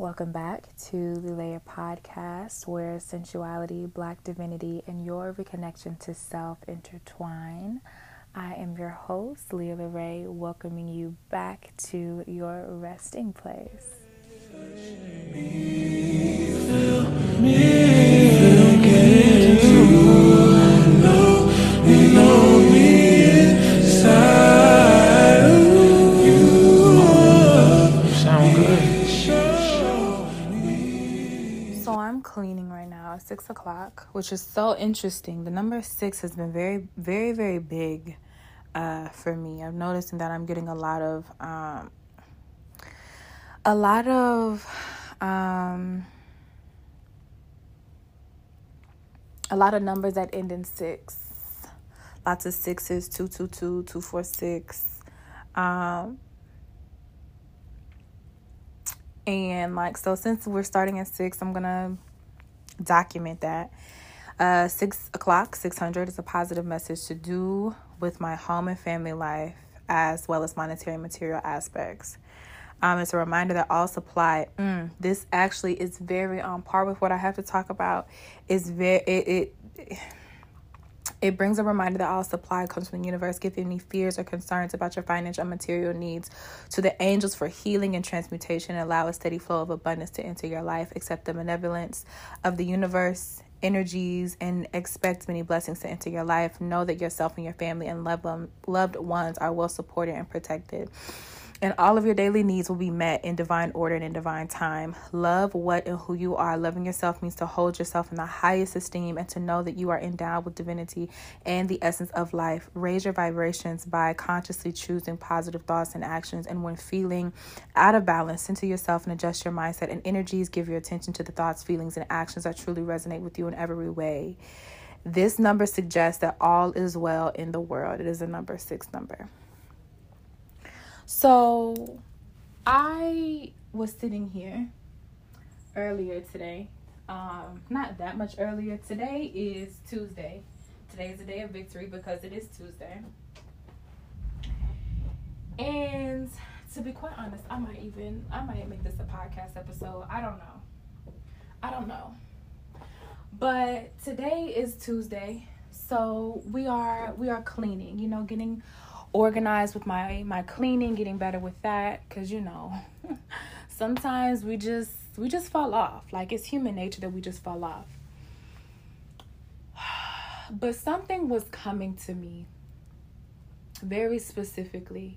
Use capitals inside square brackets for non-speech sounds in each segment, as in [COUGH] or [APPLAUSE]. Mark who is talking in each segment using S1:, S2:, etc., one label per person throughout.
S1: Welcome back to the Lair Podcast, where sensuality, black divinity, and your reconnection to self intertwine. I am your host, Leah LaRae, welcoming you back to your resting place. Me, six o'clock, which is so interesting. The number six has been very, very, very big uh, for me. I'm noticing that I'm getting a lot of, um, a lot of, um, a lot of numbers that end in six. Lots of sixes, two, two, two, two, four, six. Um, and like so since we're starting at six i'm gonna document that. Uh, six o'clock, 600 is a positive message to do with my home and family life as well as monetary and material aspects. Um, it's a reminder that all supply, mm, this actually is very on par with what I have to talk about. Is very, it, it it brings a reminder that all supply comes from the universe, giving any fears or concerns about your financial and material needs to the angels for healing and transmutation. Allow a steady flow of abundance to enter your life. Accept the benevolence of the universe energies and expect many blessings to enter your life. Know that yourself and your family and loved, loved ones are well supported and protected and all of your daily needs will be met in divine order and in divine time. Love what and who you are. Loving yourself means to hold yourself in the highest esteem and to know that you are endowed with divinity and the essence of life. Raise your vibrations by consciously choosing positive thoughts and actions. And when feeling out of balance, center yourself and adjust your mindset and energies. Give your attention to the thoughts, feelings, and actions that truly resonate with you in every way. This number suggests that all is well in the world. It is a number six number. So I was sitting here earlier today. Um, not that much earlier. Today is Tuesday. Today is the day of victory because it is Tuesday. And to be quite honest, I might even I might make this a podcast episode. I don't know. I don't know. But today is Tuesday. So we are we are cleaning, you know, getting organized with my my cleaning, getting better with that cuz you know, [LAUGHS] sometimes we just we just fall off. Like it's human nature that we just fall off. [SIGHS] But something was coming to me very specifically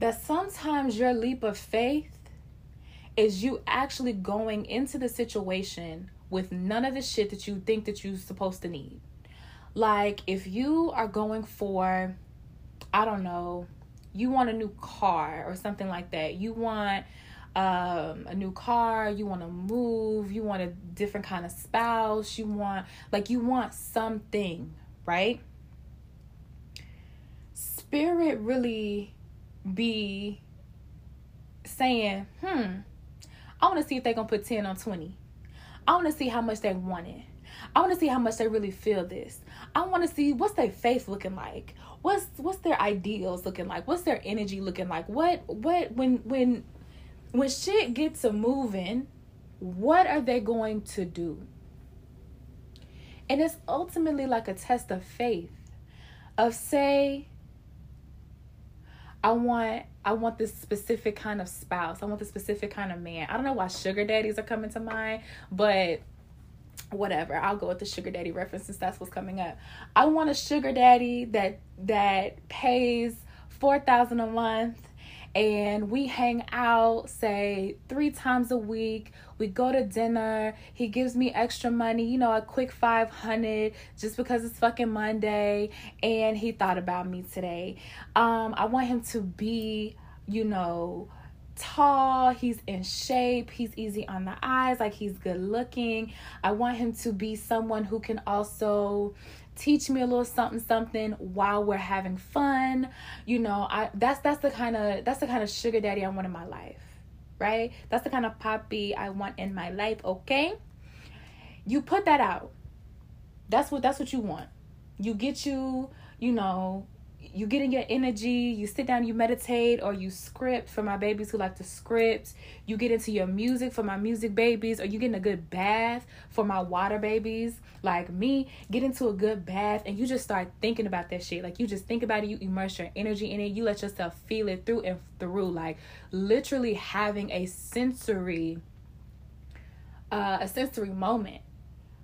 S1: that sometimes your leap of faith is you actually going into the situation with none of the shit that you think that you're supposed to need. Like if you are going for I don't know, you want a new car or something like that. You want um, a new car, you want to move, you want a different kind of spouse, you want like you want something, right? Spirit really be saying, "Hmm, I want to see if they're going to put 10 on 20. I want to see how much they want it. I want to see how much they really feel this. I want to see what's their faith looking like what's what's their ideals looking like? What's their energy looking like? What what when when when shit gets a moving what are they going to do? And it's ultimately like a test of faith of say i want i want this specific kind of spouse. I want this specific kind of man. I don't know why sugar daddies are coming to mind but whatever i'll go with the sugar daddy reference since that's what's coming up. I want a sugar daddy that that pays 4000 a month and we hang out say three times a week. We go to dinner. He gives me extra money you know a quick 500 just because it's fucking monday and he thought about me today. Um i want him to be you know tall, he's in shape, he's easy on the eyes, like he's good looking. I want him to be someone who can also teach me a little something something while we're having fun. You know, I that's that's the kind of that's the kind of sugar daddy I want in my life. Right? That's the kind of poppy I want in my life, okay? You put that out. That's what that's what you want. You get you, you know, you get in your energy, you sit down, you meditate, or you script for my babies who like to script. You get into your music for my music babies, or you get in a good bath for my water babies, like me. Get into a good bath and you just start thinking about that shit. Like you just think about it, you immerse your energy in it, you let yourself feel it through and through. Like literally having a sensory, uh, a sensory moment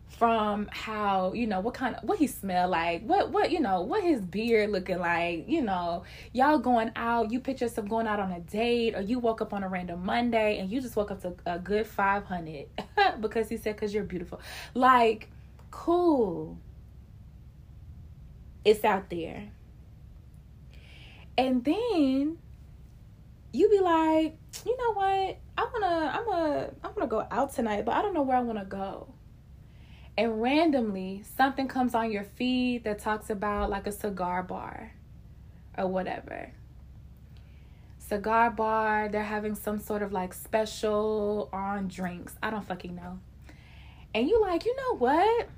S1: from how you know what kind of what he smell like what what you know what his beard looking like you know y'all going out you picture yourself going out on a date or you woke up on a random monday and you just woke up to a good 500 [LAUGHS] because he said because you're beautiful like cool. It's out there. And then you be like you know what? I want to i'm gonna i'm gonna go out tonight but i don't know where i want to go and randomly something comes on your feed that talks about like a cigar bar or whatever. Cigar bar, they're having some sort of like special on drinks. I don't fucking know. And you like, you know what?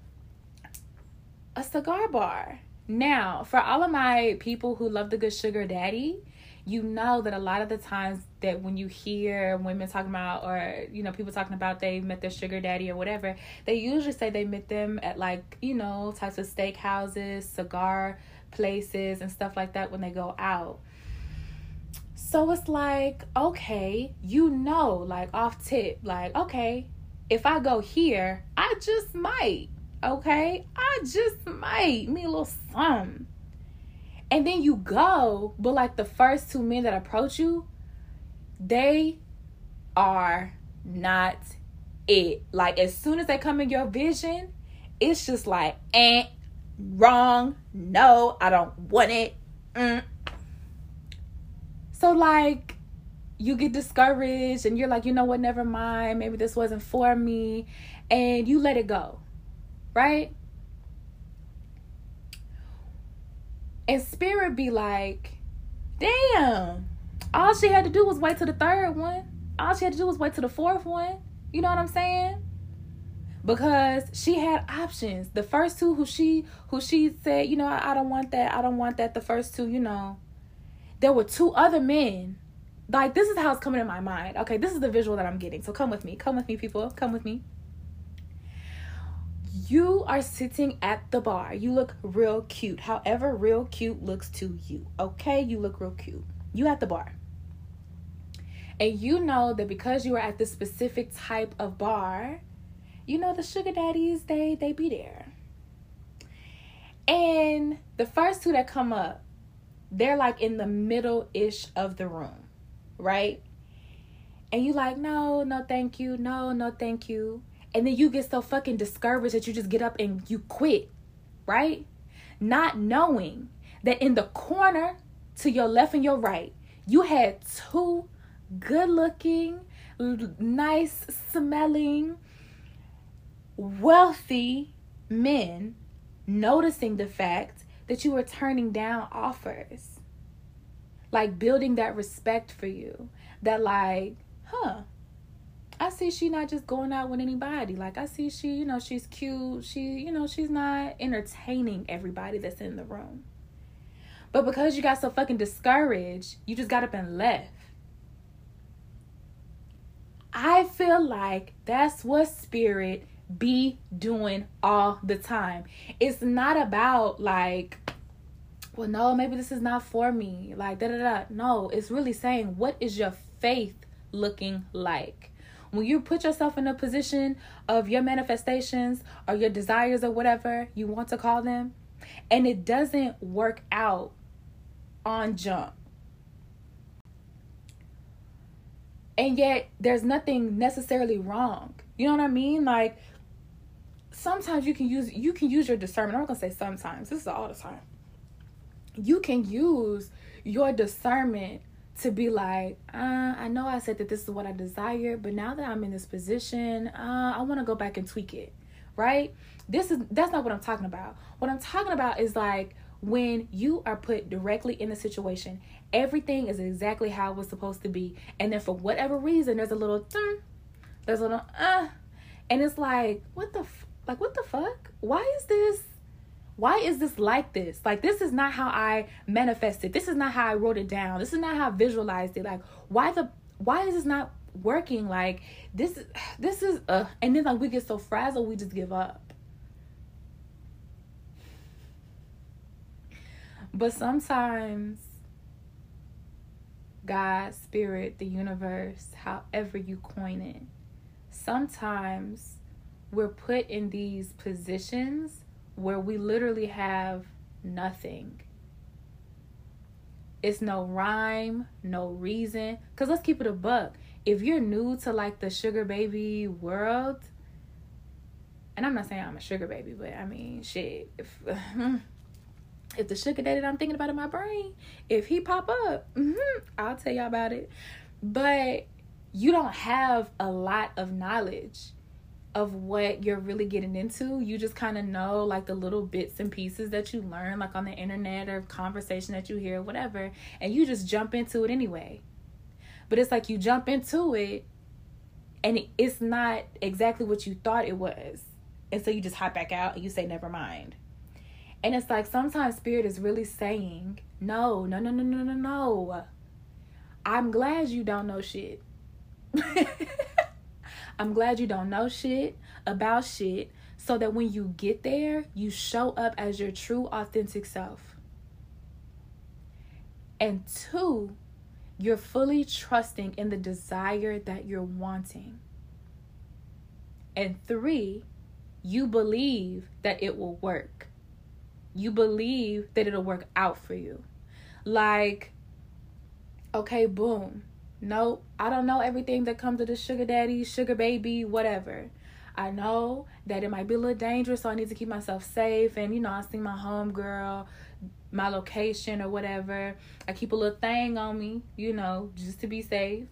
S1: A cigar bar. Now, for all of my people who love the good sugar daddy, you know that a lot of the times that when you hear women talking about or you know people talking about they met their sugar daddy or whatever they usually say they met them at like you know types of steakhouses cigar places and stuff like that when they go out. So it's like okay you know like off tip like okay if i go here i just might okay? I just might me a little something and then you go, but like the first two men that approach you, they are not it. Like as soon as they come in your vision, it's just like, eh, wrong, no, I don't want it. Mm. So like you get discouraged and you're like, you know what, never mind, maybe this wasn't for me, and you let it go. Right? And spirit be like, damn, all she had to do was wait to the third one. All she had to do was wait to the fourth one. You know what I'm saying? Because she had options. The first two who she who she said, you know, I, I don't want that, I don't want that. The first two, you know. There were two other men. Like this is how it's coming in my mind. Okay, this is the visual that I'm getting. So come with me. Come with me, people. Come with me you are sitting at the bar. You look real cute. However, real cute looks to you. Okay, you look real cute. You at the bar. And you know that because you are at this specific type of bar, you know the sugar daddies, they they be there. And the first two that come up, they're like in the middle ish of the room, right? And you like, no, no, thank you, no, no, thank you and then you get so fucking discouraged that you just get up and you quit, right? Not knowing that in the corner to your left and your right, you had two good looking, nice smelling, wealthy men noticing the fact that you were turning down offers. Like building that respect for you. That, like, huh, I see she not just going out with anybody. Like I see she, you know, she's cute. She, you know, she's not entertaining everybody that's in the room. But because you got so fucking discouraged, you just got up and left. I feel like that's what spirit be doing all the time. It's not about like, well, no, maybe this is not for me. Like, da da da. No, it's really saying, what is your faith looking like? When you put yourself in a position of your manifestations or your desires or whatever you want to call them, and it doesn't work out on jump. And yet there's nothing necessarily wrong. You know what I mean? Like sometimes you can use you can use your discernment. I'm not gonna say sometimes, this is all the time. You can use your discernment to be like, uh, I know I said that this is what I desire, but now that I'm in this position, uh, I want to go back and tweak it, right? This is that's not what I'm talking about. What I'm talking about is like when you are put directly in the situation, everything is exactly how it was supposed to be, and then for whatever reason, there's a little, mm, there's a little, uh, and it's like, what the, f- like, what the fuck? Why is this? Why is this like this? Like, this is not how I manifested. This is not how I wrote it down. This is not how I visualized it. Like, why the, why is this not working? Like, this, this is, uh, and then like we get so frazzled, we just give up. But sometimes, God, Spirit, the universe, however you coin it, sometimes we're put in these positions where we literally have nothing. It's no rhyme, no reason. Because let's keep it a buck. If you're new to like the sugar baby world, and I'm not saying I'm a sugar baby, but I mean, shit. If [LAUGHS] if the sugar daddy that I'm thinking about in my brain, if he pop up, mm-hmm, I'll tell y'all about it. But you don't have a lot of knowledge of what you're really getting into. You just kind of know like the little bits and pieces that you learn, like on the internet or conversation that you hear, whatever, and you just jump into it anyway. But it's like you jump into it and it's not exactly what you thought it was. And so you just hop back out and you say, never mind. And it's like sometimes spirit is really saying, no, no, no, no, no, no, no. I'm glad you don't know shit. [LAUGHS] I'm glad you don't know shit about shit so that when you get there, you show up as your true, authentic self. And two, you're fully trusting in the desire that you're wanting. And three, you believe that it will work. You believe that it'll work out for you. Like, okay, boom. Nope, I don't know everything that comes to the sugar daddy, sugar baby, whatever. I know that it might be a little dangerous, so I need to keep myself safe. And you know, I see my home girl, my location or whatever. I keep a little thing on me, you know, just to be safe.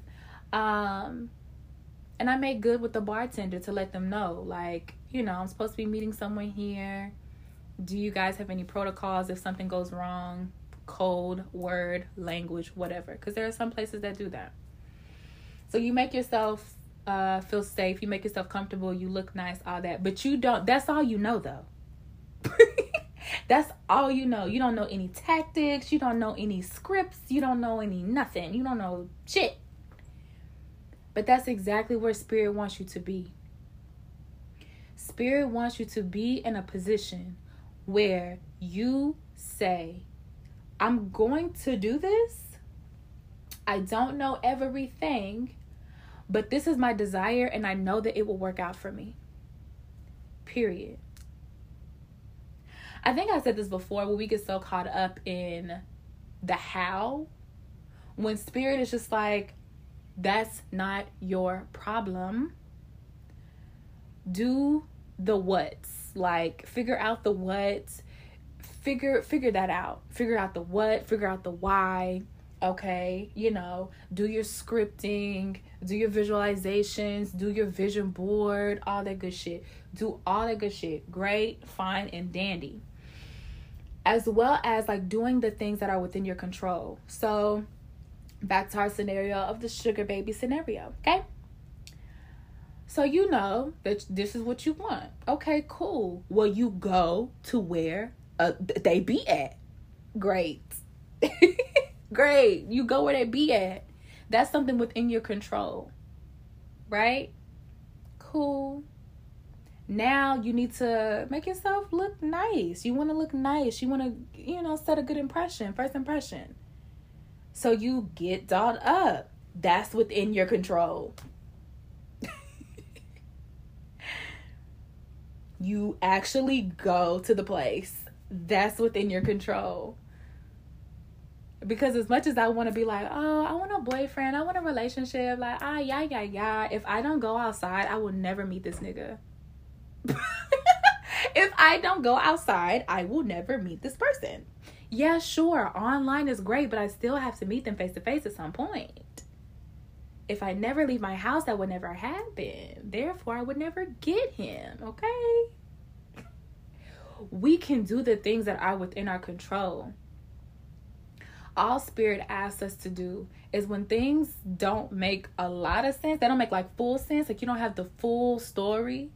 S1: Um, and I make good with the bartender to let them know, like, you know, I'm supposed to be meeting someone here. Do you guys have any protocols if something goes wrong? Code, word, language, whatever. Because there are some places that do that. So you make yourself uh, feel safe, you make yourself comfortable, you look nice, all that. But you don't, that's all you know though. [LAUGHS] that's all you know. You don't know any tactics, you don't know any scripts, you don't know any nothing, you don't know shit. But that's exactly where Spirit wants you to be. Spirit wants you to be in a position where you say, I'm going to do this. I don't know everything, but this is my desire, and I know that it will work out for me. Period. I think I said this before when we get so caught up in the how, when spirit is just like, that's not your problem. Do the what's, like, figure out the what, figure figure that out. Figure out the what figure out the why okay? You know do your scripting do your visualizations do your vision board all that good shit. Do all that good shit. Great fine and dandy. As well as like doing the things that are within your control. So back to our scenario of the sugar baby scenario okay? So you know that this is what you want. Okay cool. Well you go to where uh, they be at. Great. [LAUGHS] Great. You go where they be at. That's something within your control. Right? Cool. Now you need to make yourself look nice. You want to look nice. You want to, you know, set a good impression, first impression. So you get dolled up. That's within your control. [LAUGHS] you actually go to the place that's within your control. Because as much as I want to be like, oh, I want a boyfriend, I want a relationship, like, ah, yeah, yeah, yeah. If I don't go outside, I will never meet this nigga. [LAUGHS] if I don't go outside, I will never meet this person. Yeah, sure, online is great, but I still have to meet them face to face at some point. If I never leave my house, that would never happen. Therefore, I would never get him, okay? We can do the things that are within our control. All spirit asks us to do is when things don't make a lot of sense, they don't make like full sense, like you don't have the full story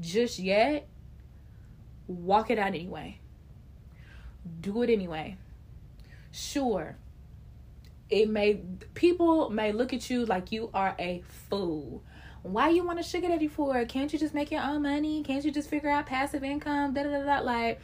S1: just yet, walk it out anyway. do it anyway. Sure, it may people may look at you like you are a fool. Why you want to sugar daddy for? Can't you just make your own money? Can't you just figure out passive income? Da da da da. Like,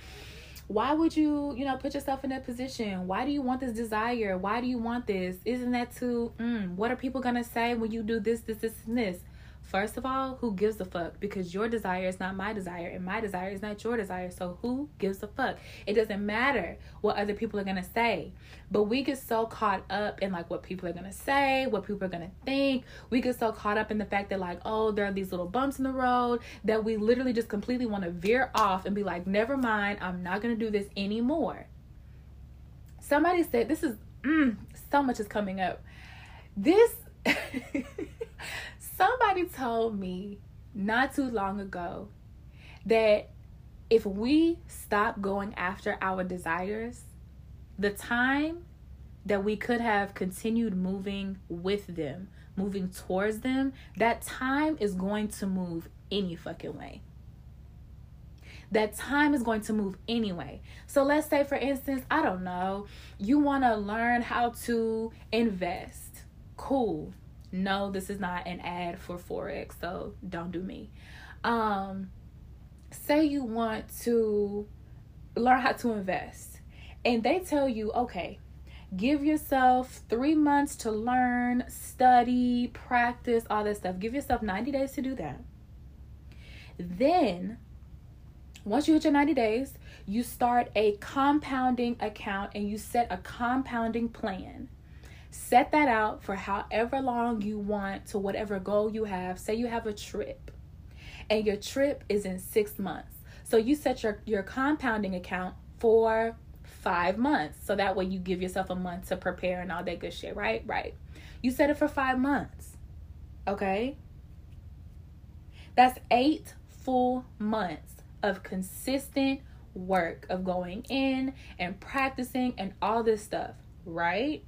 S1: why would you, you know, put yourself in that position? Why do you want this desire? Why do you want this? Isn't that too? Mm, what are people gonna say when you do this, this, this, and this? First of all, who gives a fuck? Because your desire is not my desire, and my desire is not your desire. So who gives a fuck? It doesn't matter what other people are gonna say. But we get so caught up in like what people are gonna say, what people are gonna think. We get so caught up in the fact that like, oh, there are these little bumps in the road that we literally just completely want to veer off and be like, never mind, I'm not gonna do this anymore. Somebody said this is mm, so much is coming up. This [LAUGHS] Somebody told me not too long ago that if we stop going after our desires, the time that we could have continued moving with them, moving towards them, that time is going to move any fucking way. That time is going to move anyway. So let's say, for instance, I don't know, you want to learn how to invest. Cool no this is not an ad for forex so don't do me. Um say you want to learn how to invest and they tell you okay give yourself three months to learn study practice all that stuff. Give yourself 90 days to do that. Then once you hit your 90 days you start a compounding account and you set a compounding plan Set that out for however long you want to whatever goal you have. Say you have a trip and your trip is in six months. So you set your, your compounding account for five months. So that way you give yourself a month to prepare and all that good shit, right? Right. You set it for five months. Okay. That's eight full months of consistent work of going in and practicing and all this stuff, right?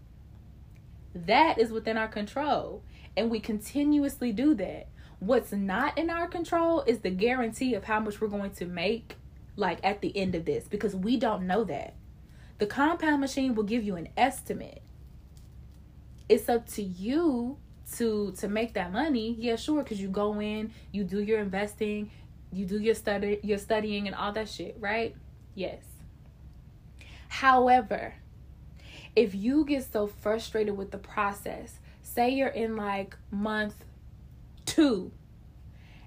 S1: That is within our control. And we continuously do that. What's not in our control is the guarantee of how much we're going to make like at the end of this because we don't know that. The compound machine will give you an estimate. It's up to you to to make that money. Yeah, sure, cuz you go in, you do your investing, you do your study your studying and all that shit, right? Yes. However, if you get so frustrated with the process, say you're in like month two,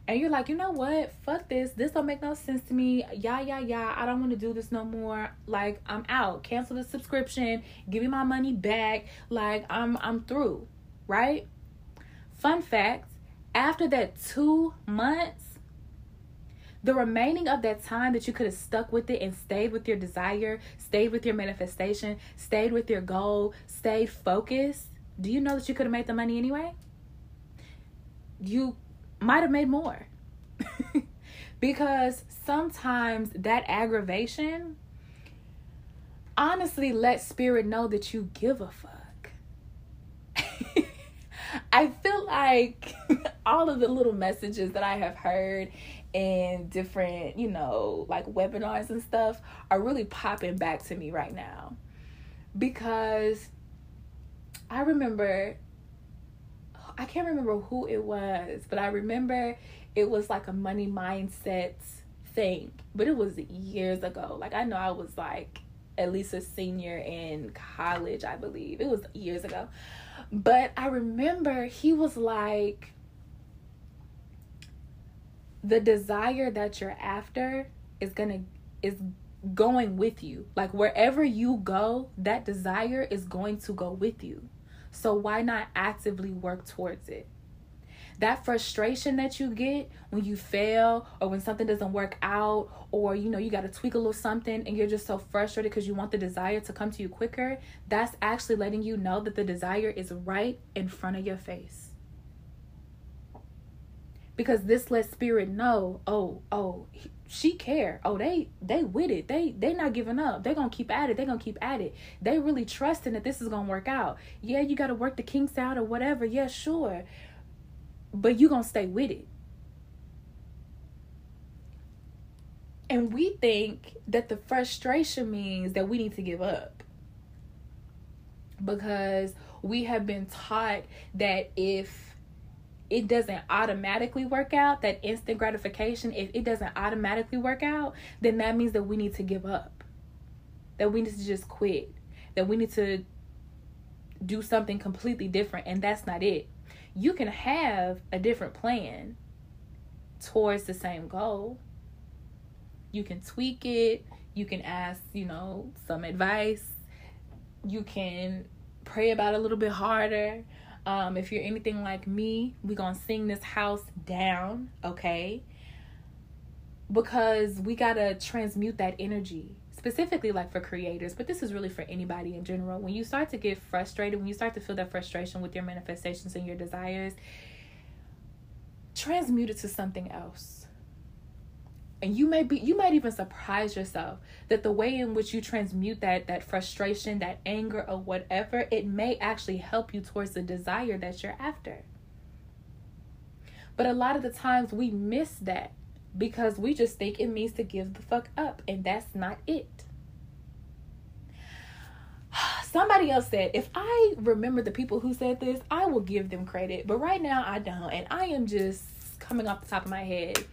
S1: and you're like, you know what? Fuck this. This don't make no sense to me. Yeah, yeah, yeah. I don't want to do this no more. Like, I'm out. Cancel the subscription. Give me my money back. Like, I'm I'm through. Right? Fun fact, after that 2 months, the remaining of that time that you could have stuck with it and stayed with your desire, stayed with your manifestation, stayed with your goal, stayed focused, do you know that you could have made the money anyway? You might have made more. [LAUGHS] because sometimes that aggravation honestly let spirit know that you give a fuck. I feel like [LAUGHS] all of the little messages that I have heard in different, you know, like webinars and stuff are really popping back to me right now. Because I remember I can't remember who it was, but I remember it was like a money mindset thing. But it was years ago. Like I know I was like at least a senior in college, I believe. It was years ago. But I remember he was like the desire that you're after is gonna is going with you like wherever you go that desire is going to go with you so why not actively work towards it that frustration that you get when you fail or when something doesn't work out or you know you got to tweak a little something and you're just so frustrated because you want the desire to come to you quicker that's actually letting you know that the desire is right in front of your face. Because this lets spirit know oh oh she care. Oh they they with it. They they not giving up. They gonna keep at it. They gonna keep at it. They really trusting that this is gonna work out. Yeah you gotta work the kinks out or whatever. Yeah sure but you're gonna stay with it And we think that the frustration means that we need to give up. Because we have been taught that if it doesn't automatically work out, that instant gratification, if it doesn't automatically work out, then that means that we need to give up. That we need to just quit. That we need to do something completely different. And that's not it. You can have a different plan towards the same goal. You can tweak it. You can ask, you know, some advice. You can pray about a little bit harder. Um, if you're anything like me, we're gonna sing this house down, okay? Because we gotta transmute that energy specifically like for creators, but this is really for anybody in general. When you start to get frustrated, when you start to feel that frustration with your manifestations and your desires, transmute it to something else. And you may be you might even surprise yourself that the way in which you transmute that that frustration, that anger or whatever, it may actually help you towards the desire that you're after. But a lot of the times we miss that because we just think it means to give the fuck up, and that's not it. [SIGHS] Somebody else said, if I remember the people who said this, I will give them credit. But right now, I don't. And I am just coming off the top of my head.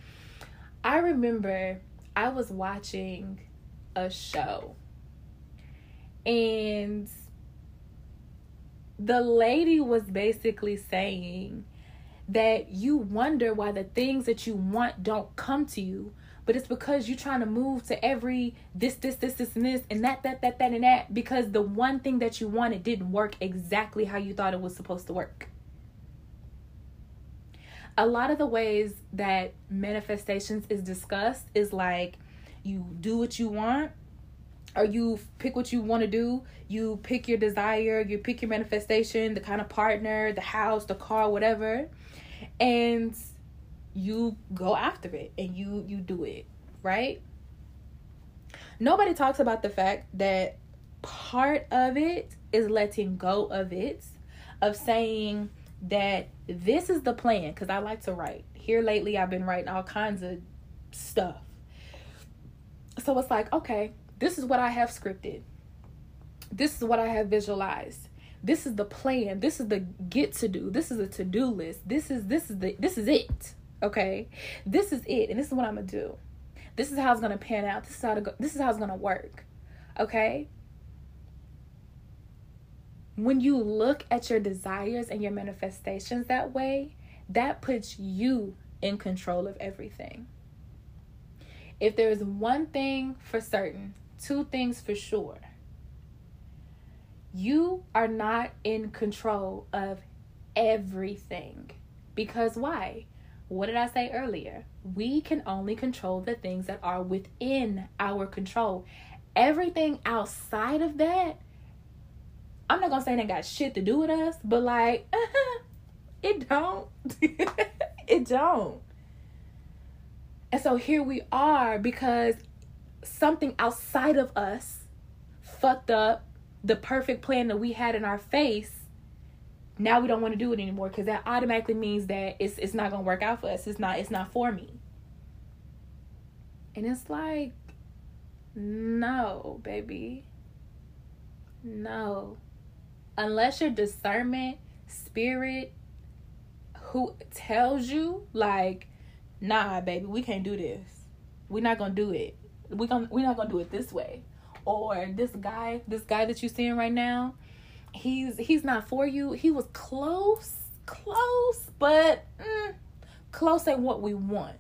S1: I remember I was watching a show, and the lady was basically saying that you wonder why the things that you want don't come to you but it's because you're trying to move to every this this this this and this and that that that that and that because the one thing that you wanted didn't work exactly how you thought it was supposed to work. A lot of the ways that manifestations is discussed is like you do what you want or you pick what you want to do you pick your desire you pick your manifestation the kind of partner the house the car whatever and you go after it and you you do it right? Nobody talks about the fact that part of it is letting go of it of saying that this is the plan because i like to write. Here lately i've been writing all kinds of stuff. So it's like okay this is what i have scripted. This is what i have visualized. This is the plan. This is the get to do. This is a to-do list. This is this is the this is it okay? This is it and this is what i'm gonna do. This is how it's gonna pan out. This is how to go this is how it's gonna work okay? When you look at your desires and your manifestations that way that puts you in control of everything. If there is one thing for certain two things for sure you are not in control of everything. Because why? What did I say earlier? We can only control the things that are within our control. Everything outside of that, I'm not gonna say they got shit to do with us, but like, [LAUGHS] it don't. [LAUGHS] it don't. And so here we are because something outside of us fucked up the perfect plan that we had in our face now we don't want to do it anymore because that automatically means that it's it's not gonna work out for us. It's not it's not for me. And it's like no baby. No. Unless your discernment spirit who tells you like nah baby we can't do this. We're not gonna do it we gonna we're not gonna do it this way or this guy, this guy that you're seeing right now, he's he's not for you. He was close, close, but mm, close at what we want.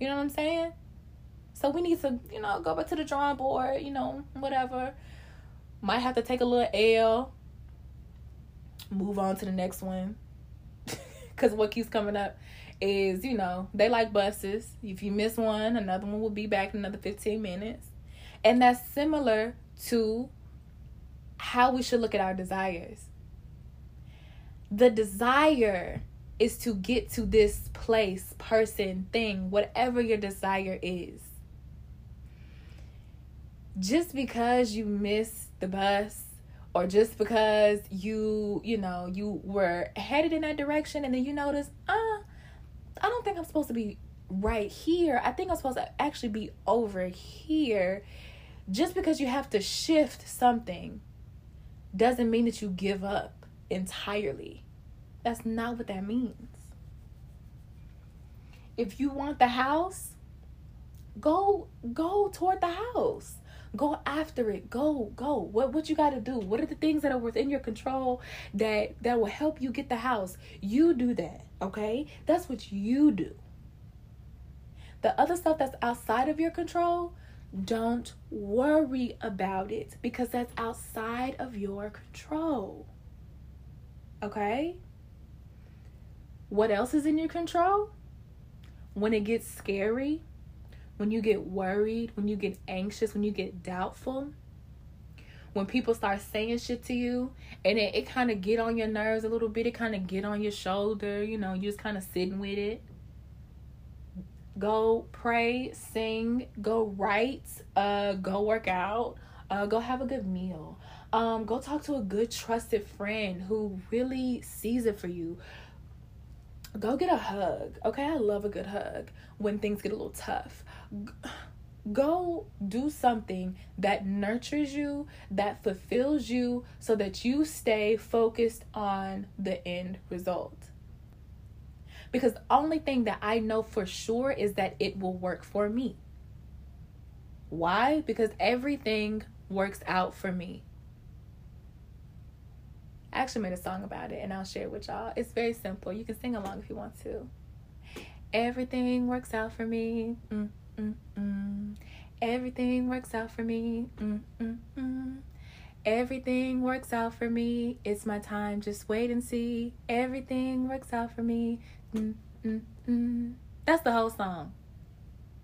S1: You know what I'm saying? So we need to, you know, go back to the drawing board, you know, whatever. Might have to take a little L. Move on to the next one. [LAUGHS] Cause what keeps coming up is, you know, they like buses. If you miss one, another one will be back in another 15 minutes. And that's similar to how we should look at our desires. The desire is to get to this place, person, thing, whatever your desire is. Just because you missed the bus or just because you, you know, you were headed in that direction and then you notice, uh, I don't think I'm supposed to be right here. I think I'm supposed to actually be over here. Just because you have to shift something doesn't mean that you give up entirely. That's not what that means. If you want the house, go go toward the house. Go after it. Go, go. What what you got to do? What are the things that are within your control that that will help you get the house? You do that, okay? That's what you do. The other stuff that's outside of your control, don't worry about it because that's outside of your control. Okay? What else is in your control? When it gets scary, when you get worried, when you get anxious, when you get doubtful, when people start saying shit to you and it, it kind of get on your nerves a little bit, it kind of get on your shoulder, you know, you just kind of sitting with it. Go pray, sing, go write, uh, go work out, uh, go have a good meal. Um, go talk to a good trusted friend who really sees it for you. Go get a hug. Okay, I love a good hug when things get a little tough go do something that nurtures you, that fulfills you, so that you stay focused on the end result. Because the only thing that I know for sure is that it will work for me. Why? Because everything works out for me. I actually made a song about it and I'll share it with y'all. It's very simple. You can sing along if you want to. Everything works out for me. Mm Everything works out for me. Mm, mm, mm. Everything works out for me. It's my time. Just wait and see. Everything works out for me. Mm, mm, mm. That's the whole song.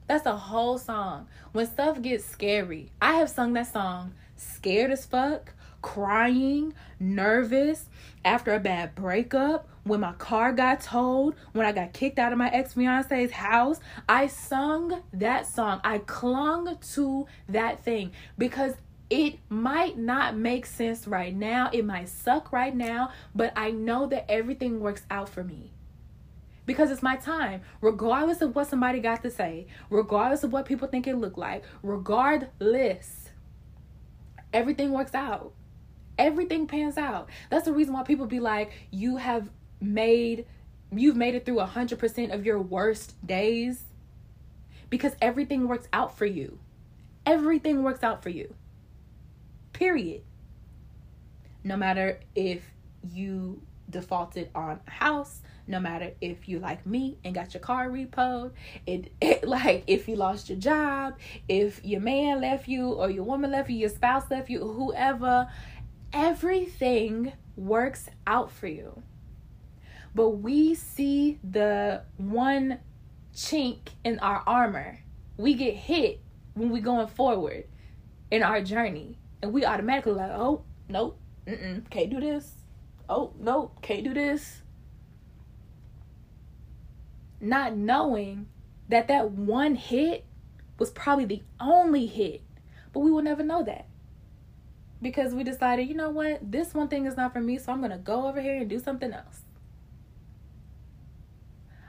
S1: That's the whole song. When stuff gets scary, I have sung that song scared as fuck, crying, nervous, after a bad breakup, when my car got towed, when I got kicked out of my ex fiance's house, I sung that song. I clung to that thing because it might not make sense right now. It might suck right now, but I know that everything works out for me because it's my time regardless of what somebody got to say regardless of what people think it look like regardless everything works out everything pans out that's the reason why people be like you have made you've made it through a 100% of your worst days because everything works out for you. Everything works out for you. Period. No matter if you defaulted on a house no matter if you like me and got your car repoed it, it [LAUGHS] like if you lost your job if your man left you or your woman left you your spouse left you whoever everything works out for you but we see the one chink in our armor. We get hit when we're going forward in our journey, and we automatically like, oh nope, mm can't do this. Oh nope, can't do this. Not knowing that that one hit was probably the only hit, but we will never know that because we decided, you know what, this one thing is not for me, so I'm gonna go over here and do something else.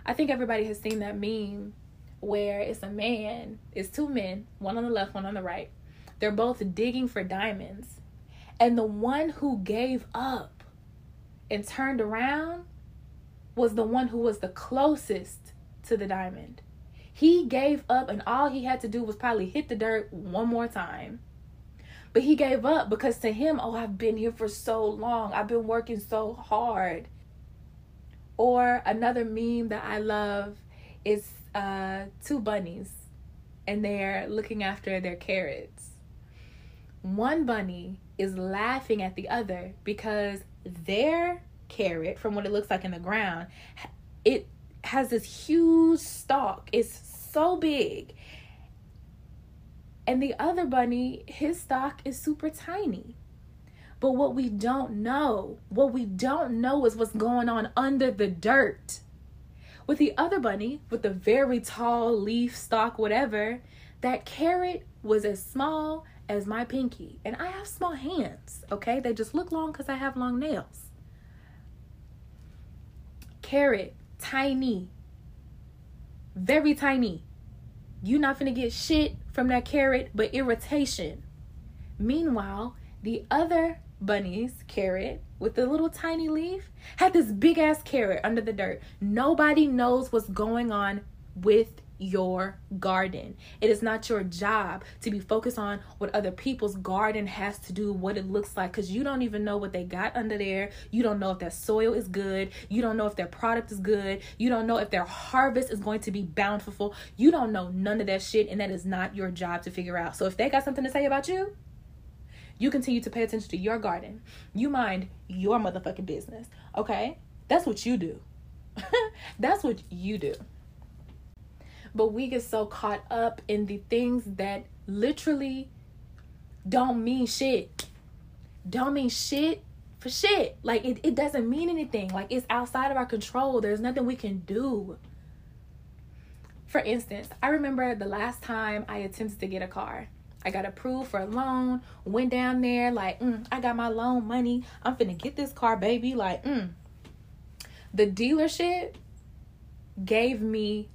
S1: I think everybody has seen that meme where it's a man, it's two men, one on the left, one on the right. They're both digging for diamonds. And the one who gave up and turned around was the one who was the closest to the diamond. He gave up, and all he had to do was probably hit the dirt one more time. But he gave up because to him, oh, I've been here for so long. I've been working so hard. Or another meme that I love is uh, two bunnies and they're looking after their carrots. One bunny is laughing at the other because their carrot, from what it looks like in the ground, it has this huge stalk. It's so big. And the other bunny, his stalk is super tiny. But what we don't know, what we don't know is what's going on under the dirt. With the other bunny, with the very tall leaf stalk, whatever, that carrot was as small as my pinky. And I have small hands, okay? They just look long because I have long nails. Carrot, tiny. Very tiny. You're not gonna get shit from that carrot, but irritation. Meanwhile, the other bunny's carrot with the little tiny leaf had this big ass carrot under the dirt. Nobody knows what's going on with your garden. It is not your job to be focused on what other people's garden has to do, what it looks like, because you don't even know what they got under there. You don't know if their soil is good. You don't know if their product is good. You don't know if their harvest is going to be bountiful. You don't know none of that shit, and that is not your job to figure out. So if they got something to say about you, you continue to pay attention to your garden. You mind your motherfucking business. Okay? That's what you do. [LAUGHS] That's what you do. But we get so caught up in the things that literally don't mean shit. Don't mean shit for shit. Like it, it doesn't mean anything. Like it's outside of our control. There's nothing we can do. For instance, I remember the last time I attempted to get a car. I got approved for a loan, went down there, like, mm, I got my loan money. I'm finna get this car, baby. Like, mm. The dealership gave me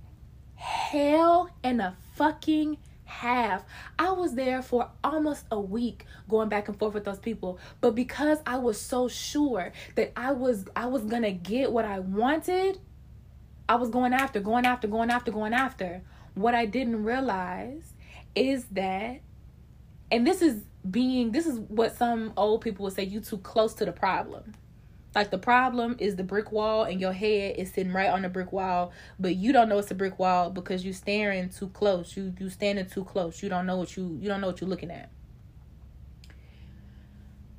S1: hell and a fucking half. I was there for almost a week going back and forth with those people. But because I was so sure that I was I was going to get what I wanted, I was going after, going after, going after, going after. What I didn't realize is that and this is being this is what some old people would say you too close to the problem. Like the problem is the brick wall and your head is sitting right on the brick wall but you don't know it's a brick wall because you staring too close. You you standing too close. You don't know what you you don't know what you're looking at.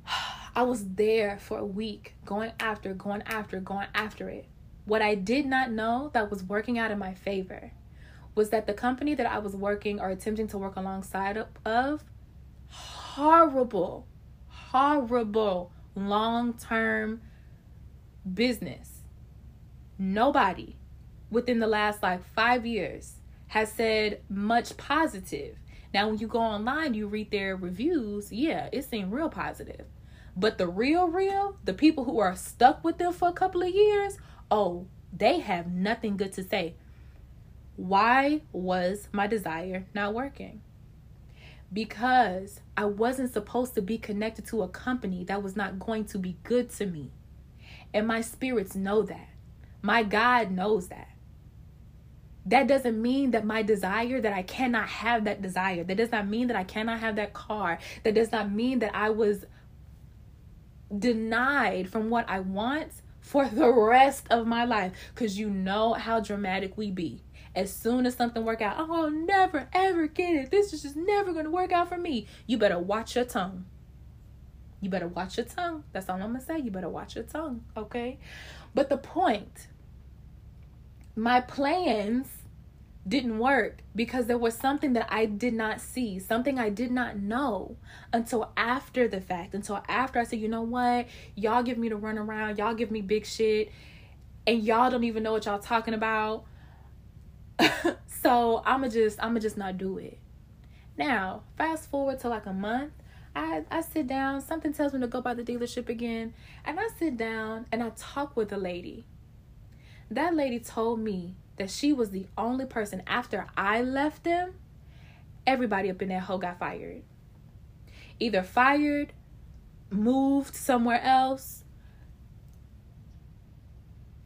S1: [SIGHS] I was there for a week going after going after going after it. What i did not know that was working out in my favor was that the company that i was working or attempting to work alongside of horrible, horrible long term business. Nobody within the last like five years has said much positive. Now, when you go online, you read their reviews, yeah, it seemed real positive. But the real, real, the people who are stuck with them for a couple of years, oh, they have nothing good to say. Why was my desire not working? Because I wasn't supposed to be connected to a company that was not going to be good to me. And my spirits know that. My God knows that. That doesn't mean that my desire, that I cannot have that desire. That does not mean that I cannot have that car. That does not mean that I was denied from what I want for the rest of my life. Because you know how dramatic we be as soon as something work out, oh, I'll never ever get it. This is just never gonna work out for me. You better watch your tongue. You better watch your tongue. That's all I'm gonna say. You better watch your tongue, okay? But the point, my plans didn't work because there was something that I did not see, something I did not know until after the fact, until after I said, you know what, y'all give me the run around, y'all give me big shit, and y'all don't even know what y'all talking about. [LAUGHS] so I'ma just I'ma just not do it. Now, fast forward to like a month, I I sit down, something tells me to go by the dealership again, and I sit down and I talk with a lady. That lady told me that she was the only person after I left them, everybody up in that hole got fired. Either fired, moved somewhere else,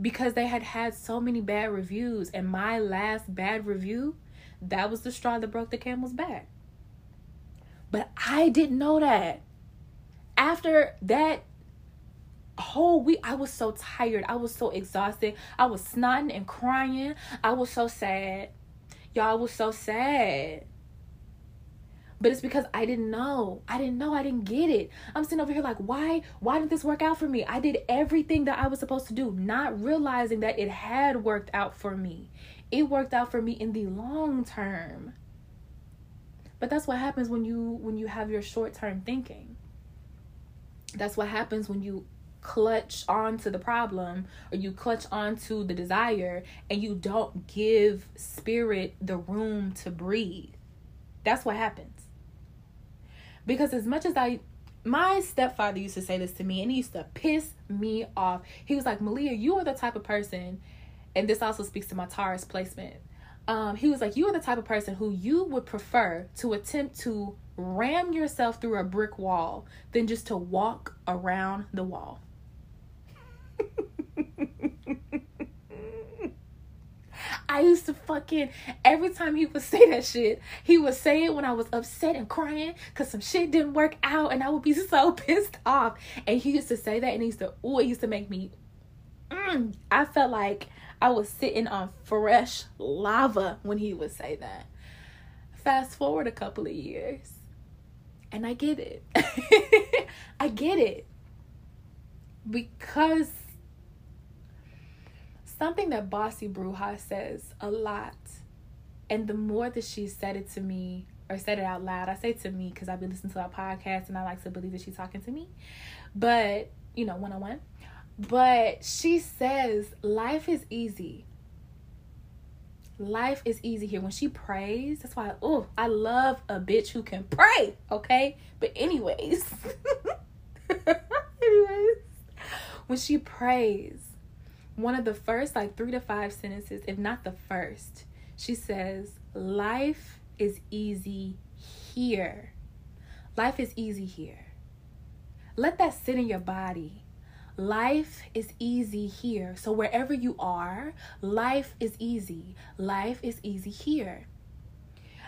S1: because they had had so many bad reviews and my last bad review that was the straw that broke the camel's back. But i didn't know that. After that whole week i was so tired. I was so exhausted. I was snotting and crying. I was so sad. Y'all was so sad but it's because I didn't know. I didn't know. I didn't get it. I'm sitting over here like, why? Why didn't this work out for me? I did everything that I was supposed to do, not realizing that it had worked out for me. It worked out for me in the long term. But that's what happens when you when you have your short-term thinking. That's what happens when you clutch onto the problem or you clutch onto the desire and you don't give spirit the room to breathe. That's what happens. Because as much as I my stepfather used to say this to me and he used to piss me off. He was like, Malia, you are the type of person, and this also speaks to my Taurus placement. um, he was like, You are the type of person who you would prefer to attempt to ram yourself through a brick wall than just to walk around the wall. [LAUGHS] I used to fucking every time he would [LAUGHS] say that shit, he would say it when I was upset and crying because some shit didn't work out, and I would be [LAUGHS] so pissed off. And he used to say that, and he used to, oh, it used to make me. Mm, I felt like I was sitting on fresh lava when he would say that. Fast forward a couple of years, and I get it. [LAUGHS] I get it because something that Bossy Bruja says a lot, and the more that she said it to me or said it out loud, I say to me because I've been listening to our podcast and I like to believe that she's talking to me, but you know, one on one. But she says life is easy. Life is easy here. When she prays, that's why oh, I love a bitch who can pray, okay? But anyways. [LAUGHS] anyways, when she prays, one of the first like three to five sentences, if not the first, she says, Life is easy here. Life is easy here. Let that sit in your body. Life is easy here. So wherever you are, life is easy. Life is easy here.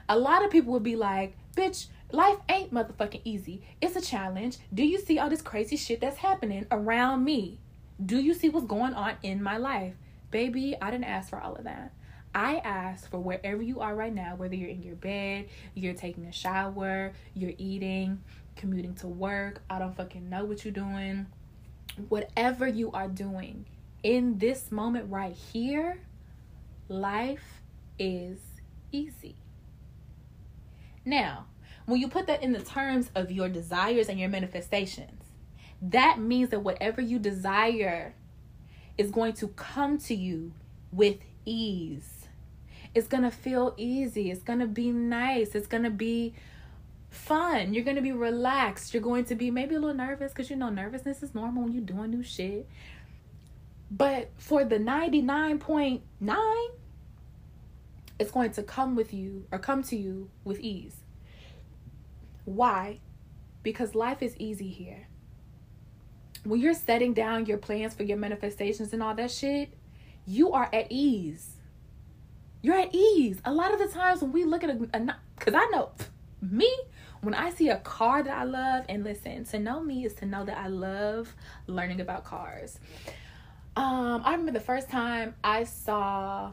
S1: A lot of people would be like, bitch, life ain't motherfucking easy. It's a challenge. Do you see all this crazy shit that's happening around me? Do you see what's going on in my life? Baby, I didn't ask for all of that. I asked for wherever you are right now, whether you're in your bed, you're taking a shower, you're eating, commuting to work, I don't fucking know what you're doing. Whatever you are doing in this moment right here, life is easy. Now, when you put that in the terms of your desires and your manifestations, that means that whatever you desire is going to come to you with ease. It's going to feel easy. It's going to be nice. It's going to be fun. You're going to be relaxed. You're going to be maybe a little nervous because you know nervousness is normal when you're doing new shit. But for the 99.9, it's going to come with you or come to you with ease. Why? Because life is easy here when you're setting down your plans for your manifestations and all that shit, you are at ease. You're at ease. A lot of the times when we look at a, because I know [LAUGHS] me, when I see a car that I love, and listen, to know me is to know that I love learning about cars. Um, I remember the first time I saw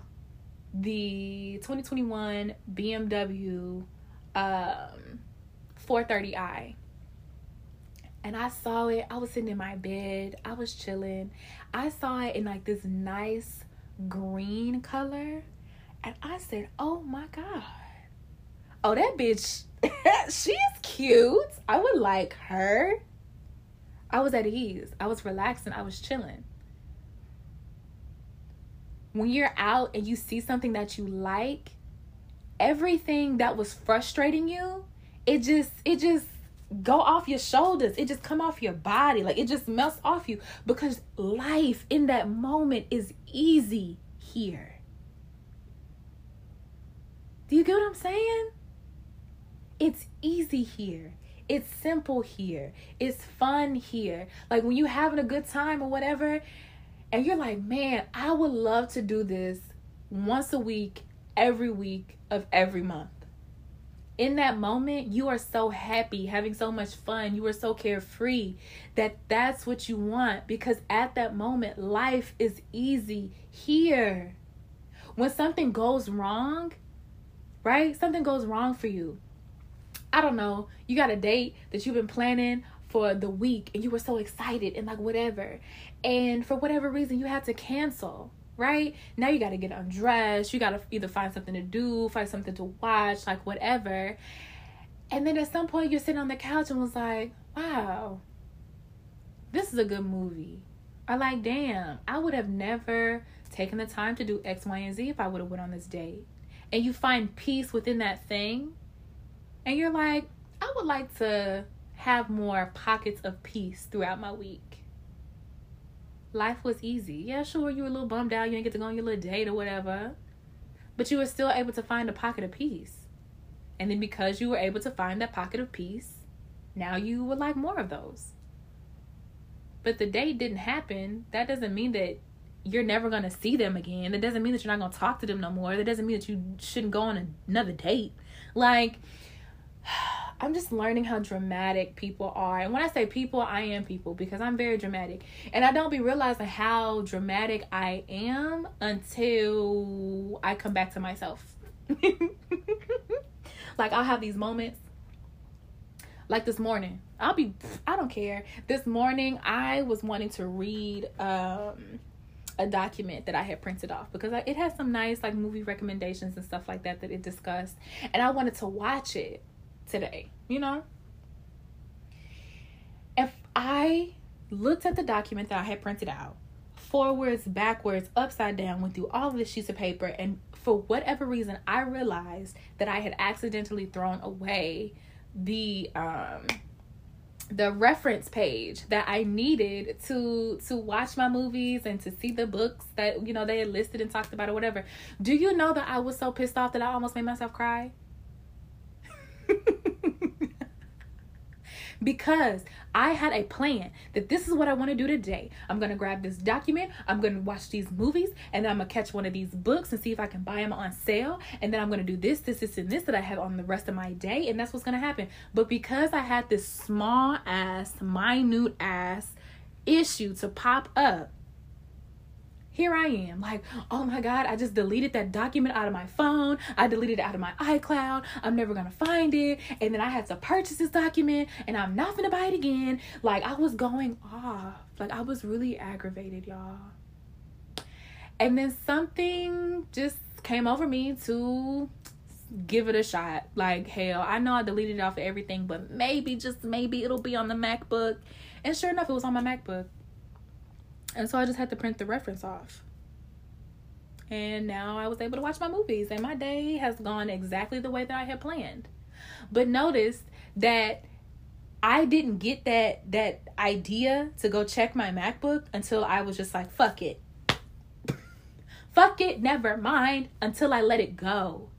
S1: the 2021 BMW um 430i and I saw it. I was sitting in my bed. I was chilling. I saw it in like this nice green color. And I said, Oh my God. Oh, that bitch, [LAUGHS] she's cute. I would like her. I was at ease. I was relaxing. I was chilling. When you're out and you see something that you like, everything that was frustrating you, it just, it just, go off your shoulders. It just come off your body. Like it just melts off you because life in that moment is easy here. Do you get what I'm saying? It's easy here. It's simple here. It's fun here. Like when you're having a good time or whatever, and you're like, man, I would love to do this once a week, every week of every month in that moment you are so happy having so much fun. You are so carefree that that's what you want because at that moment life is easy here. When something goes wrong right? Something goes wrong for you. I don't know. You got a date that you've been planning for the week and you were so excited and like whatever. And for whatever reason you had to cancel right? Now you got to get undressed. You got to either find something to do, find something to watch, like whatever. And then at some point, you're sitting on the couch and was like, wow, this is a good movie. Or like, damn, I would have never taken the time to do X, Y, and Z if I would have went on this date. And you find peace within that thing. And you're like, I would like to have more pockets of peace throughout my week life was easy. Yeah, sure, you were a little bummed out. You didn't get to go on your little date or whatever. but you were still able to find a pocket of peace. And then because you were able to find that pocket of peace, now you would like more of those. But the date didn't happen. That doesn't mean that you're never going to see them again. That doesn't mean that you're not going to talk to them no more. That doesn't mean that you shouldn't go on another date. Like, I'm just learning how dramatic people are. And when I say people, I am people because I'm very dramatic. And I don't be realizing how dramatic I am until I come back to myself. [LAUGHS] like, I'll have these moments. Like this morning, I'll be, I don't care. This morning, I was wanting to read um, a document that I had printed off because it has some nice like movie recommendations and stuff like that that it discussed, and I wanted to watch it today, you know? If I looked at the document that I had printed out, forwards, backwards, upside down, went through all of the sheets of paper, and for whatever reason, I realized that I had accidentally thrown away the um the reference page that I needed to to watch my movies and to see the books that you know they had listed and talked about or whatever. Do you know that I was so pissed off that I almost made myself cry? [LAUGHS] because I had a plan that this is what I want to do today. I'm going to grab this document, I'm going to watch these movies, and then I'm going to catch one of these books and see if I can buy them on sale. And then I'm going to do this, this, this, and this that I have on the rest of my day. And that's what's going to happen. But because I had this small ass, minute ass issue to pop up, here I am, like, oh my God, I just deleted that document out of my phone. I deleted it out of my iCloud. I'm never gonna find it. And then I had to purchase this document and I'm not gonna buy it again. Like, I was going off. Like, I was really aggravated, y'all. And then something just came over me to give it a shot. Like, hell, I know I deleted it off of everything, but maybe, just maybe, it'll be on the MacBook. And sure enough, it was on my MacBook. And so I just had to print the reference off. And now I was able to watch my movies, and my day has gone exactly the way that I had planned. But notice that I didn't get that that idea to go check my MacBook until I was just like, fuck it. fuck it, never mind, until I let it go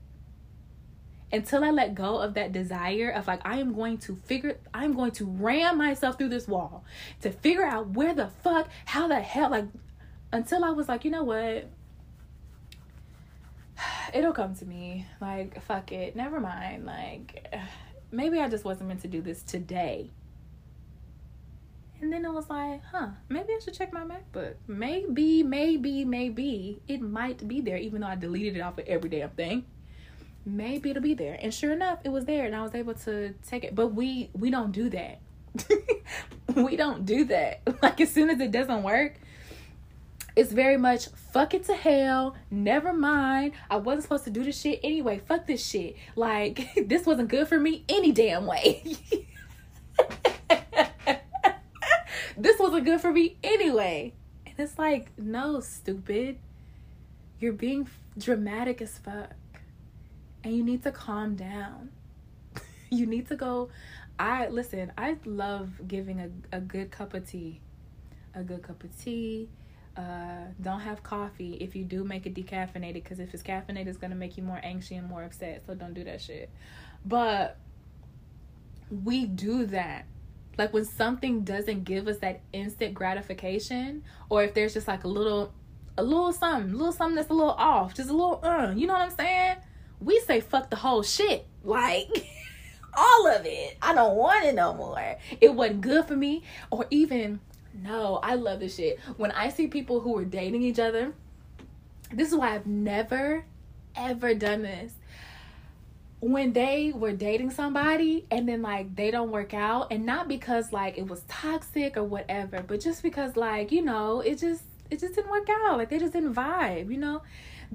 S1: until I let go of that desire of like, I am going to figure, I'm going to ram myself through this wall to figure out where the fuck, how the hell, like, until I was like, you know what? [SIGHS] It'll come to me. Like, fuck it. Never mind. Like, [SIGHS] maybe I just wasn't meant to do this today. And then it was like, huh, maybe I should check my MacBook. Maybe, maybe, maybe it might be there, even though I deleted it off of every damn thing maybe it'll be there. And sure enough it was there and i was able to take it. But we we don't do that. [LAUGHS] We don't do that. [LAUGHS] Like as soon as it doesn't work it's very much fuck it to hell. Never mind. I wasn't supposed to do this shit anyway. Fuck this shit. Like [LAUGHS] this wasn't good for me any damn way. This wasn't good for me anyway. And it's like no stupid. You're being dramatic as fuck and you need to calm down. [LAUGHS] you need to go. I listen, I love giving a, a good cup of tea. A good cup of tea. Uh, don't have coffee if you do make it decaffeinated because if it's caffeinated, it's gonna make you more anxious and more upset. So don't do that shit. But we do that like when something doesn't give us that instant gratification or if there's just like a little a little something a little something that's a little off just a little uh you know what i'm saying we say fuck the whole shit. Like [LAUGHS] all of it. I don't want it no more. It wasn't good for me. Or even, no, I love this shit. When I see people who are dating each other, this is why I've never, ever done this. When they were dating somebody and then like they don't work out, and not because like it was toxic or whatever, but just because like, you know, it just it just didn't work out. Like they just didn't vibe, you know?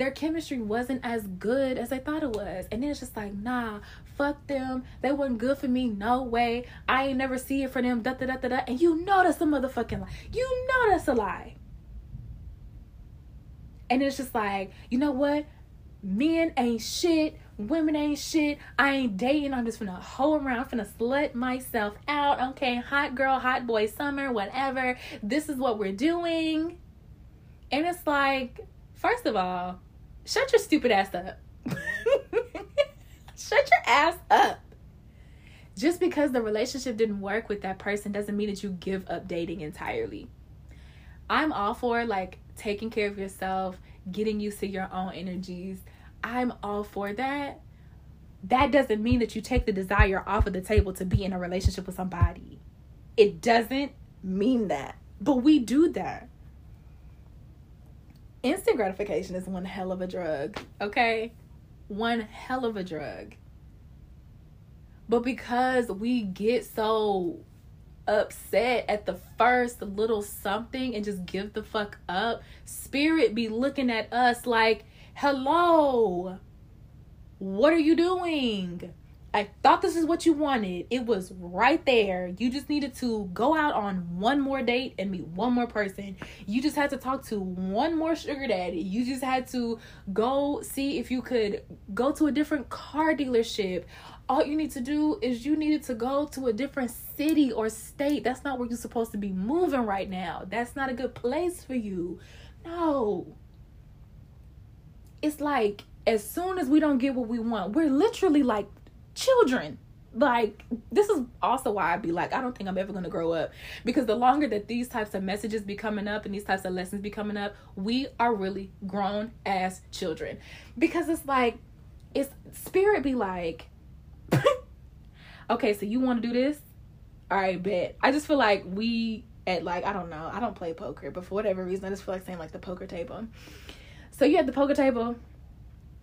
S1: Their chemistry wasn't as good as I thought it was. And then it's just like, nah, fuck them. They wasn't good for me. No way. I ain't never see it for them. Da da da da da. And you know that's a motherfucking lie. You know that's a lie. And it's just like, you know what? Men ain't shit. Women ain't shit. I ain't dating. I'm just gonna hoe around. I'm gonna slut myself out. Okay, hot girl, hot boy, summer, whatever. This is what we're doing. And it's like, first of all, shut your stupid ass up. [LAUGHS] shut your ass up. Just because the relationship didn't work with that person doesn't mean that you give up dating entirely. I'm all for like taking care of yourself, getting used to your own energies. I'm all for that. That doesn't mean that you take the desire off of the table to be in a relationship with somebody. It doesn't mean that. But we do that. Instant gratification is one hell of a drug, okay? One hell of a drug. But because we get so upset at the first little something and just give the fuck up, spirit be looking at us like, hello, what are you doing? I thought this is what you wanted. It was right there. You just needed to go out on one more date and meet one more person. You just had to talk to one more sugar daddy. You just had to go see if you could go to a different car dealership. All you need to do is you needed to go to a different city or state. That's not where you're supposed to be moving right now. That's not a good place for you. No. It's like as soon as we don't get what we want, we're literally like children like this is also why I'd be like, I don't think I'm ever gonna grow up because the longer that these types of messages be coming up and these types of lessons be coming up, we are really grown as children because it's like it's spirit be like, [LAUGHS] okay, so you want to do this? All right, bet. I just feel like we at like I don't know, I don't play poker, but for whatever reason, I just feel like saying like the poker table. So you at the poker table,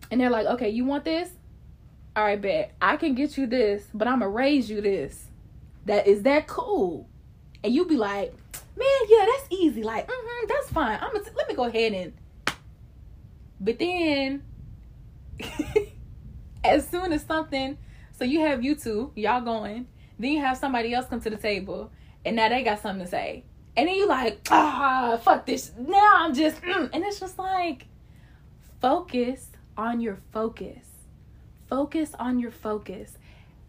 S1: and they're like, okay, you want this? All right, bet I can get you this, but I'm gonna raise you this. That is that cool? And you be like, man, yeah, that's easy. Like, mm-hmm, that's fine. I'm gonna let me go ahead and. But then, [LAUGHS] as soon as something, so you have you two, y'all going, then you have somebody else come to the table, and now they got something to say, and then you like, ah, fuck this. Now I'm just, mm. and it's just like, focus on your focus Focus on your focus.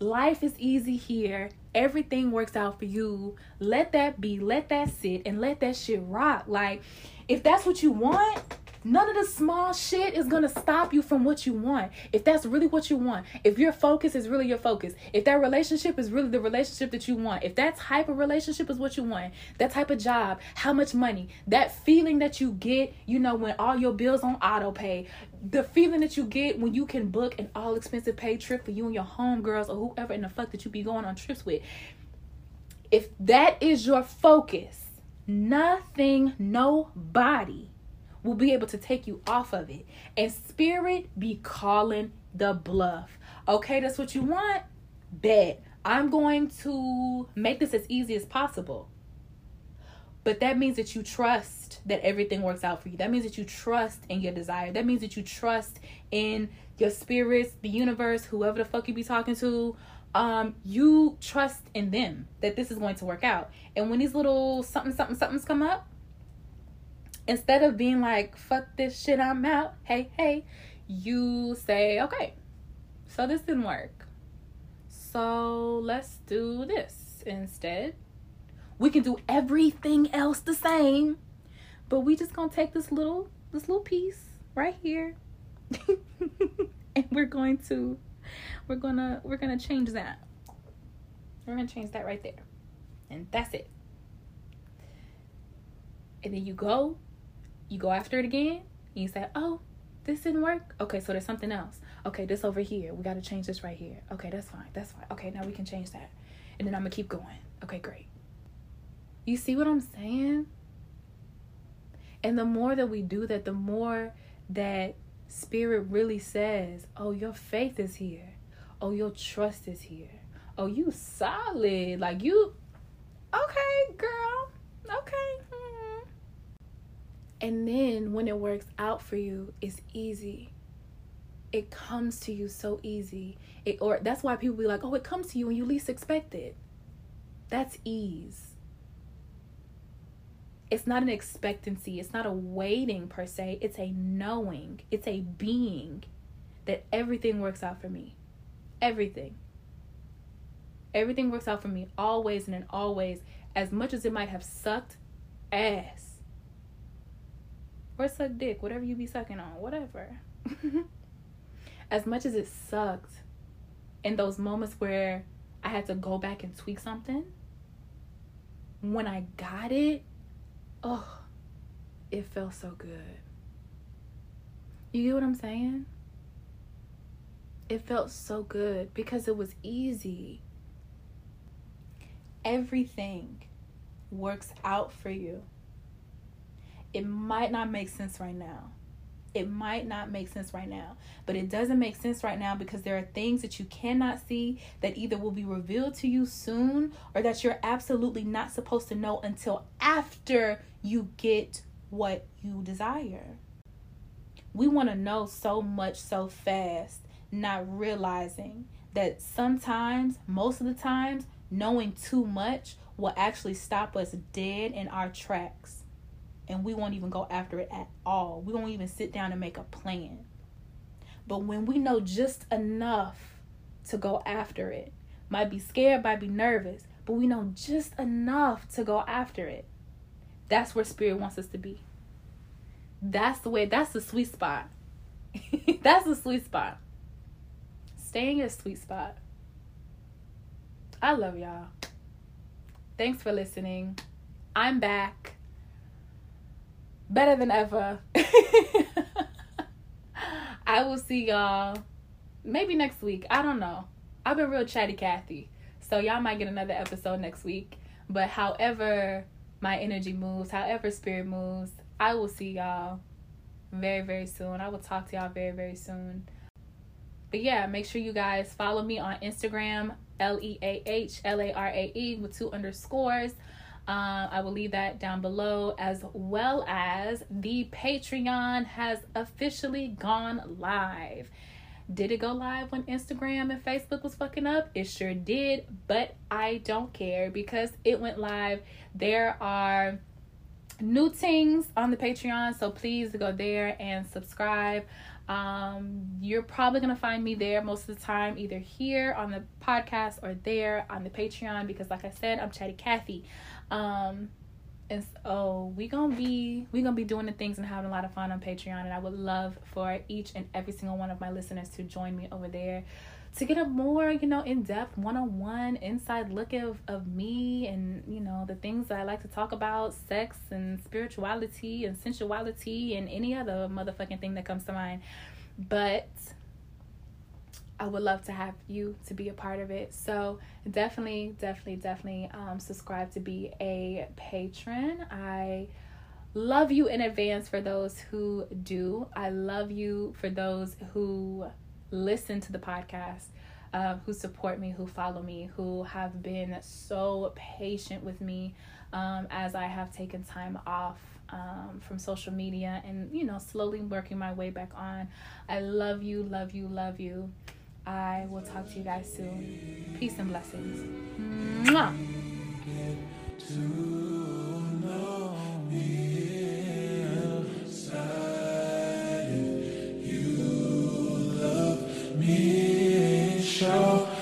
S1: Life is easy here. Everything works out for you. Let that be. Let that sit and let that shit rock. Like, if that's what you want, None of the small shit is gonna stop you from what you want. If that's really what you want, if your focus is really your focus, if that relationship is really the relationship that you want, if that type of relationship is what you want, that type of job, how much money, that feeling that you get, you know, when all your bills on auto pay, the feeling that you get when you can book an all expensive paid trip for you and your homegirls or whoever in the fuck that you be going on trips with. If that is your focus, nothing, nobody will be able to take you off of it. And spirit be calling the bluff. Okay, that's what you want? Bet. I'm going to make this as easy as possible. But that means that you trust that everything works out for you. That means that you trust in your desire. That means that you trust in your spirits, the universe, whoever the fuck you be talking to. Um, you trust in them that this is going to work out. And when these little something, something, somethings come up, instead of being like, fuck this shit, I'm out, hey, hey, you say, okay, so this didn't work. So let's do this instead. We can do everything else the same, but we just gonna take this little this little piece right here. [LAUGHS] and we're going to we're gonna we're gonna change that. We're gonna change that right there. And that's it. And then you go you go after it again and you say, oh, this didn't work. Okay, so there's something else. Okay, this over here. We got to change this right here. Okay, that's fine. That's fine. Okay, now we can change that. And then I'm going to keep going. Okay, great. You see what I'm saying? And the more that we do that, the more that spirit really says, oh, your faith is here. Oh, your trust is here. Oh, you solid. Like you, okay, girl. Okay. And then when it works out for you, it's easy. It comes to you so easy. It or that's why people be like, "Oh, it comes to you when you least expect it." That's ease. It's not an expectancy. It's not a waiting per se. It's a knowing. It's a being that everything works out for me. Everything. Everything works out for me always and in always as much as it might have sucked ass or suck dick, whatever you be sucking on, whatever. [LAUGHS] as much as it sucked in those moments where I had to go back and tweak something, when I got it, oh, it felt so good. You get what I'm saying? It felt so good because it was easy. Everything works out for you. It might not make sense right now. It might not make sense right now, but it doesn't make sense right now because there are things that you cannot see that either will be revealed to you soon or that you're absolutely not supposed to know until after you get what you desire. We want to know so much so fast, not realizing that sometimes, most of the times, knowing too much will actually stop us dead in our tracks. And we won't even go after it at all. We won't even sit down and make a plan. But when we know just enough to go after it, might be scared, might be nervous, but we know just enough to go after it. That's where spirit wants us to be. That's the way, that's the sweet spot. [LAUGHS] that's the sweet spot. Staying in a sweet spot. I love y'all. Thanks for listening. I'm back. Better than ever. [LAUGHS] I will see y'all maybe next week. I don't know. I've been real chatty Kathy. So y'all might get another episode next week. But however my energy moves, however spirit moves, I will see y'all very, very soon. I will talk to y'all very, very soon. But yeah, make sure you guys follow me on Instagram, L E A H L A R A E with two underscores. Uh, I will leave that down below, as well as the Patreon has officially gone live. Did it go live when Instagram and Facebook was fucking up? It sure did, but I don't care because it went live. There are new things on the Patreon, so please go there and subscribe. Um, you're probably gonna find me there most of the time, either here on the podcast or there on the Patreon, because like I said, I'm Chatty Cathy. Um, and so we gonna be we gonna be doing the things and having a lot of fun on Patreon, and I would love for each and every single one of my listeners to join me over there to get a more you know in-depth one-on-one inside look of, of me and you know the things that i like to talk about sex and spirituality and sensuality and any other motherfucking thing that comes to mind. But i would love to have you to be a part of it so definitely definitely definitely um, subscribe to be a patron i love you in advance for those who do i love you for those who listen to the podcast, uh, who support me, who follow me, who have been so patient with me um, as I have taken time off um, from social media and, you know, slowly working my way back on. I love you, love you, love you. I will talk to you guys soon. Peace and blessings. Mwah. show.